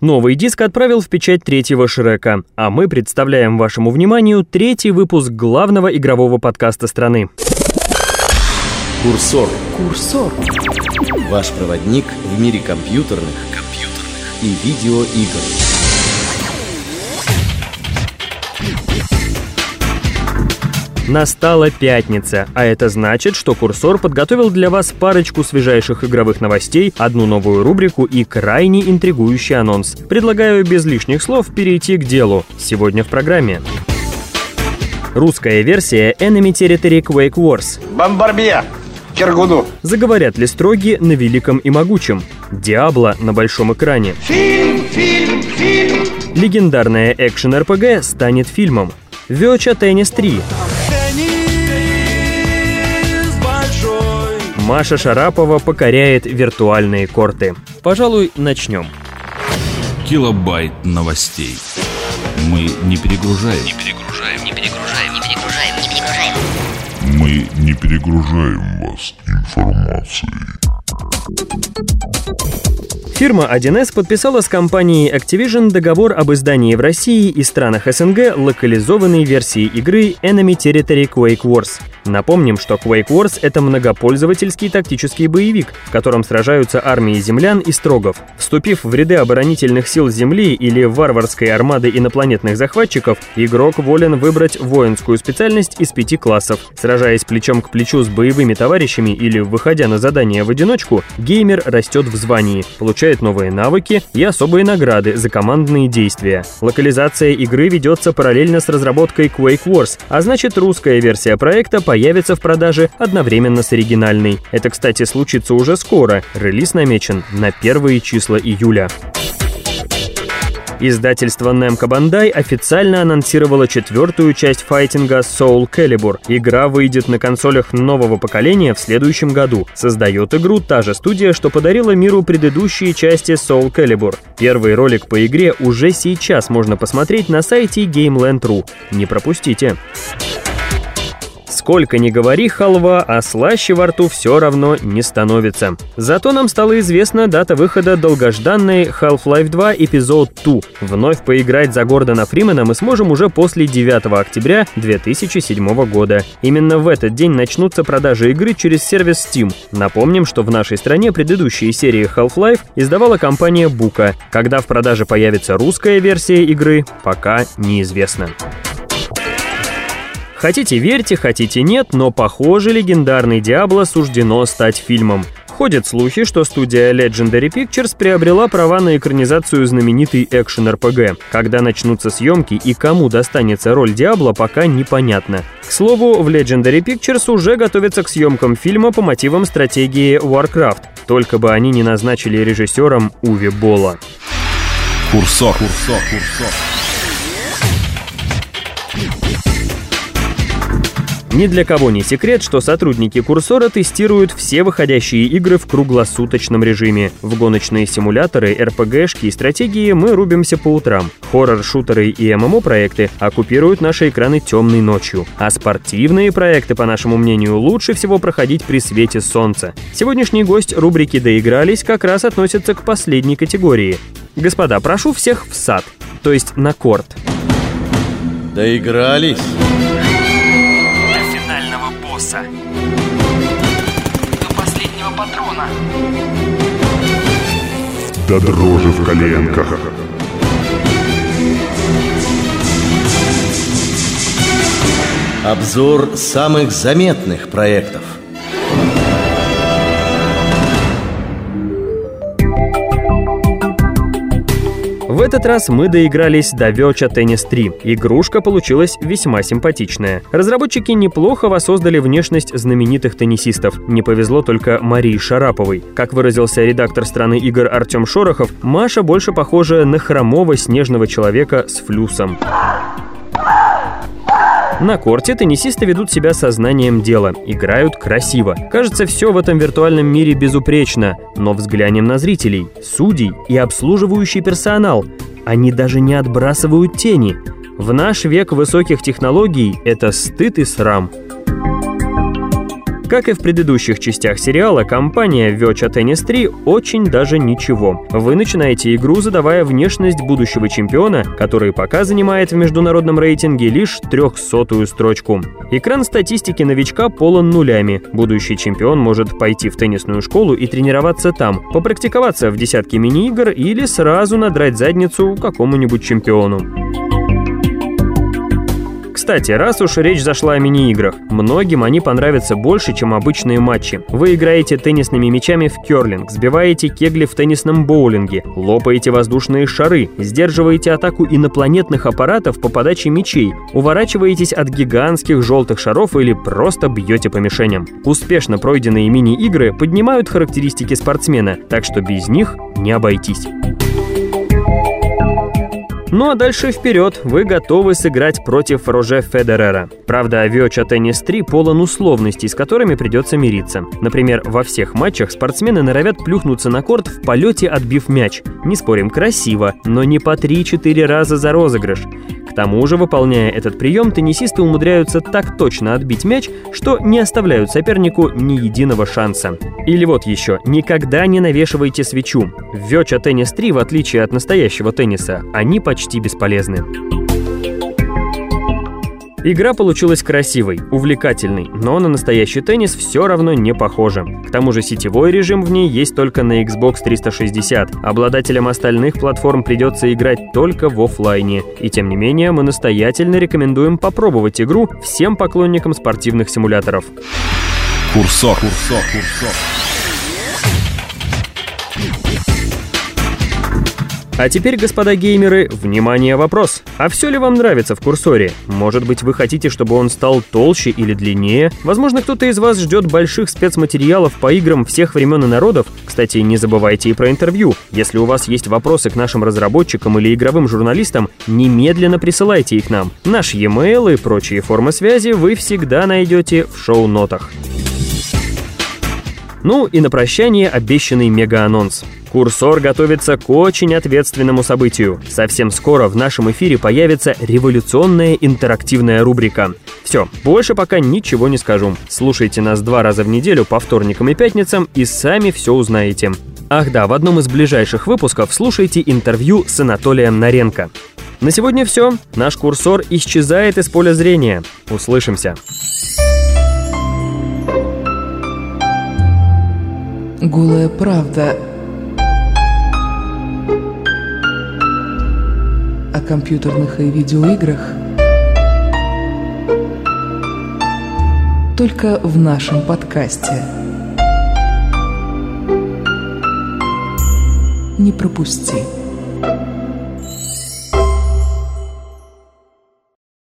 Новый диск отправил в печать третьего Шрека, а мы представляем вашему вниманию третий выпуск главного игрового подкаста страны. Курсор. Курсор. Ваш проводник в мире компьютерных, компьютерных и видеоигр. Настала пятница, а это значит, что Курсор подготовил для вас парочку свежайших игровых новостей, одну новую рубрику и крайне интригующий анонс. Предлагаю без лишних слов перейти к делу. Сегодня в программе. Русская версия Enemy Territory Quake Wars. Бомбарбия! Киргуду! Заговорят ли строги на великом и могучем? Диабло на большом экране. Фильм, фильм, фильм! Легендарная экшен-РПГ станет фильмом. Вёча Теннис 3. Маша Шарапова покоряет виртуальные корты. Пожалуй, начнем. Килобайт новостей. Мы не перегружаем. Не перегружаем. Не перегружаем. Не перегружаем. Не перегружаем. Мы не перегружаем вас информацией. Фирма 1С подписала с компанией Activision договор об издании в России и странах СНГ локализованной версии игры Enemy Territory Quake Wars. Напомним, что Quake Wars — это многопользовательский тактический боевик, в котором сражаются армии землян и строгов. Вступив в ряды оборонительных сил Земли или варварской армады инопланетных захватчиков, игрок волен выбрать воинскую специальность из пяти классов. Сражаясь плечом к плечу с боевыми товарищами или выходя на задание в одиночку, геймер растет в звании, получает новые навыки и особые награды за командные действия. Локализация игры ведется параллельно с разработкой Quake Wars, а значит русская версия проекта появится в продаже одновременно с оригинальной. Это, кстати, случится уже скоро. Релиз намечен на первые числа июля. Издательство Namco Bandai официально анонсировало четвертую часть файтинга Soul Calibur. Игра выйдет на консолях нового поколения в следующем году. Создает игру та же студия, что подарила миру предыдущие части Soul Calibur. Первый ролик по игре уже сейчас можно посмотреть на сайте GameLand.ru. Не пропустите. Сколько ни говори, халва, а слаще во рту все равно не становится. Зато нам стала известна дата выхода долгожданной Half-Life 2 эпизод 2. Вновь поиграть за Гордона Фримена мы сможем уже после 9 октября 2007 года. Именно в этот день начнутся продажи игры через сервис Steam. Напомним, что в нашей стране предыдущие серии Half-Life издавала компания Бука. Когда в продаже появится русская версия игры, пока неизвестно. Хотите верьте, хотите нет, но похоже, легендарный Диабло суждено стать фильмом. Ходят слухи, что студия Legendary Pictures приобрела права на экранизацию знаменитой экшен-РПГ. Когда начнутся съемки и кому достанется роль Диабло, пока непонятно. К слову, в Legendary Pictures уже готовятся к съемкам фильма по мотивам стратегии Warcraft. Только бы они не назначили режиссером Уви Бола. Курсор. Курсор. Курсор. Ни для кого не секрет, что сотрудники Курсора тестируют все выходящие игры в круглосуточном режиме. В гоночные симуляторы, РПГшки и стратегии мы рубимся по утрам. Хоррор-шутеры и ММО-проекты оккупируют наши экраны темной ночью. А спортивные проекты, по нашему мнению, лучше всего проходить при свете солнца. Сегодняшний гость рубрики «Доигрались» как раз относится к последней категории. Господа, прошу всех в сад, то есть на корт. Доигрались. Босса. До последнего патрона. До дрожи в коленках. Обзор самых заметных проектов. В этот раз мы доигрались до Вёча Tennis 3. Игрушка получилась весьма симпатичная. Разработчики неплохо воссоздали внешность знаменитых теннисистов. Не повезло только Марии Шараповой. Как выразился редактор страны игр Артем Шорохов, Маша больше похожа на хромого снежного человека с флюсом. На корте теннисисты ведут себя сознанием дела, играют красиво. Кажется, все в этом виртуальном мире безупречно, но взглянем на зрителей, судей и обслуживающий персонал. Они даже не отбрасывают тени. В наш век высоких технологий это стыд и срам. Как и в предыдущих частях сериала, компания Вёча Tennis 3 очень даже ничего. Вы начинаете игру, задавая внешность будущего чемпиона, который пока занимает в международном рейтинге лишь трехсотую строчку. Экран статистики новичка полон нулями. Будущий чемпион может пойти в теннисную школу и тренироваться там, попрактиковаться в десятке мини-игр или сразу надрать задницу какому-нибудь чемпиону. Кстати, раз уж речь зашла о мини-играх, многим они понравятся больше, чем обычные матчи. Вы играете теннисными мячами в керлинг, сбиваете кегли в теннисном боулинге, лопаете воздушные шары, сдерживаете атаку инопланетных аппаратов по подаче мячей, уворачиваетесь от гигантских желтых шаров или просто бьете по мишеням. Успешно пройденные мини-игры поднимают характеристики спортсмена, так что без них не обойтись. Ну а дальше вперед, вы готовы сыграть против Роже Федерера. Правда, Авиоча Теннис 3 полон условностей, с которыми придется мириться. Например, во всех матчах спортсмены норовят плюхнуться на корт в полете, отбив мяч. Не спорим, красиво, но не по 3-4 раза за розыгрыш. К тому же, выполняя этот прием, теннисисты умудряются так точно отбить мяч, что не оставляют сопернику ни единого шанса. Или вот еще, никогда не навешивайте свечу. В Вёча Теннис 3, в отличие от настоящего тенниса, они почти бесполезны. Игра получилась красивой, увлекательной, но на настоящий теннис все равно не похоже. К тому же сетевой режим в ней есть только на Xbox 360. Обладателям остальных платформ придется играть только в офлайне. И тем не менее, мы настоятельно рекомендуем попробовать игру всем поклонникам спортивных симуляторов. Курсор. Курсор. Курсор. А теперь, господа геймеры, внимание, вопрос. А все ли вам нравится в курсоре? Может быть, вы хотите, чтобы он стал толще или длиннее? Возможно, кто-то из вас ждет больших спецматериалов по играм всех времен и народов. Кстати, не забывайте и про интервью. Если у вас есть вопросы к нашим разработчикам или игровым журналистам, немедленно присылайте их нам. Наш e-mail и прочие формы связи вы всегда найдете в шоу-нотах. Ну и на прощание обещанный мега-анонс. Курсор готовится к очень ответственному событию. Совсем скоро в нашем эфире появится революционная интерактивная рубрика. Все, больше пока ничего не скажу. Слушайте нас два раза в неделю по вторникам и пятницам и сами все узнаете. Ах да, в одном из ближайших выпусков слушайте интервью с Анатолием Наренко. На сегодня все. Наш курсор исчезает из поля зрения. Услышимся. Голая правда компьютерных и видеоиграх только в нашем подкасте. Не пропусти.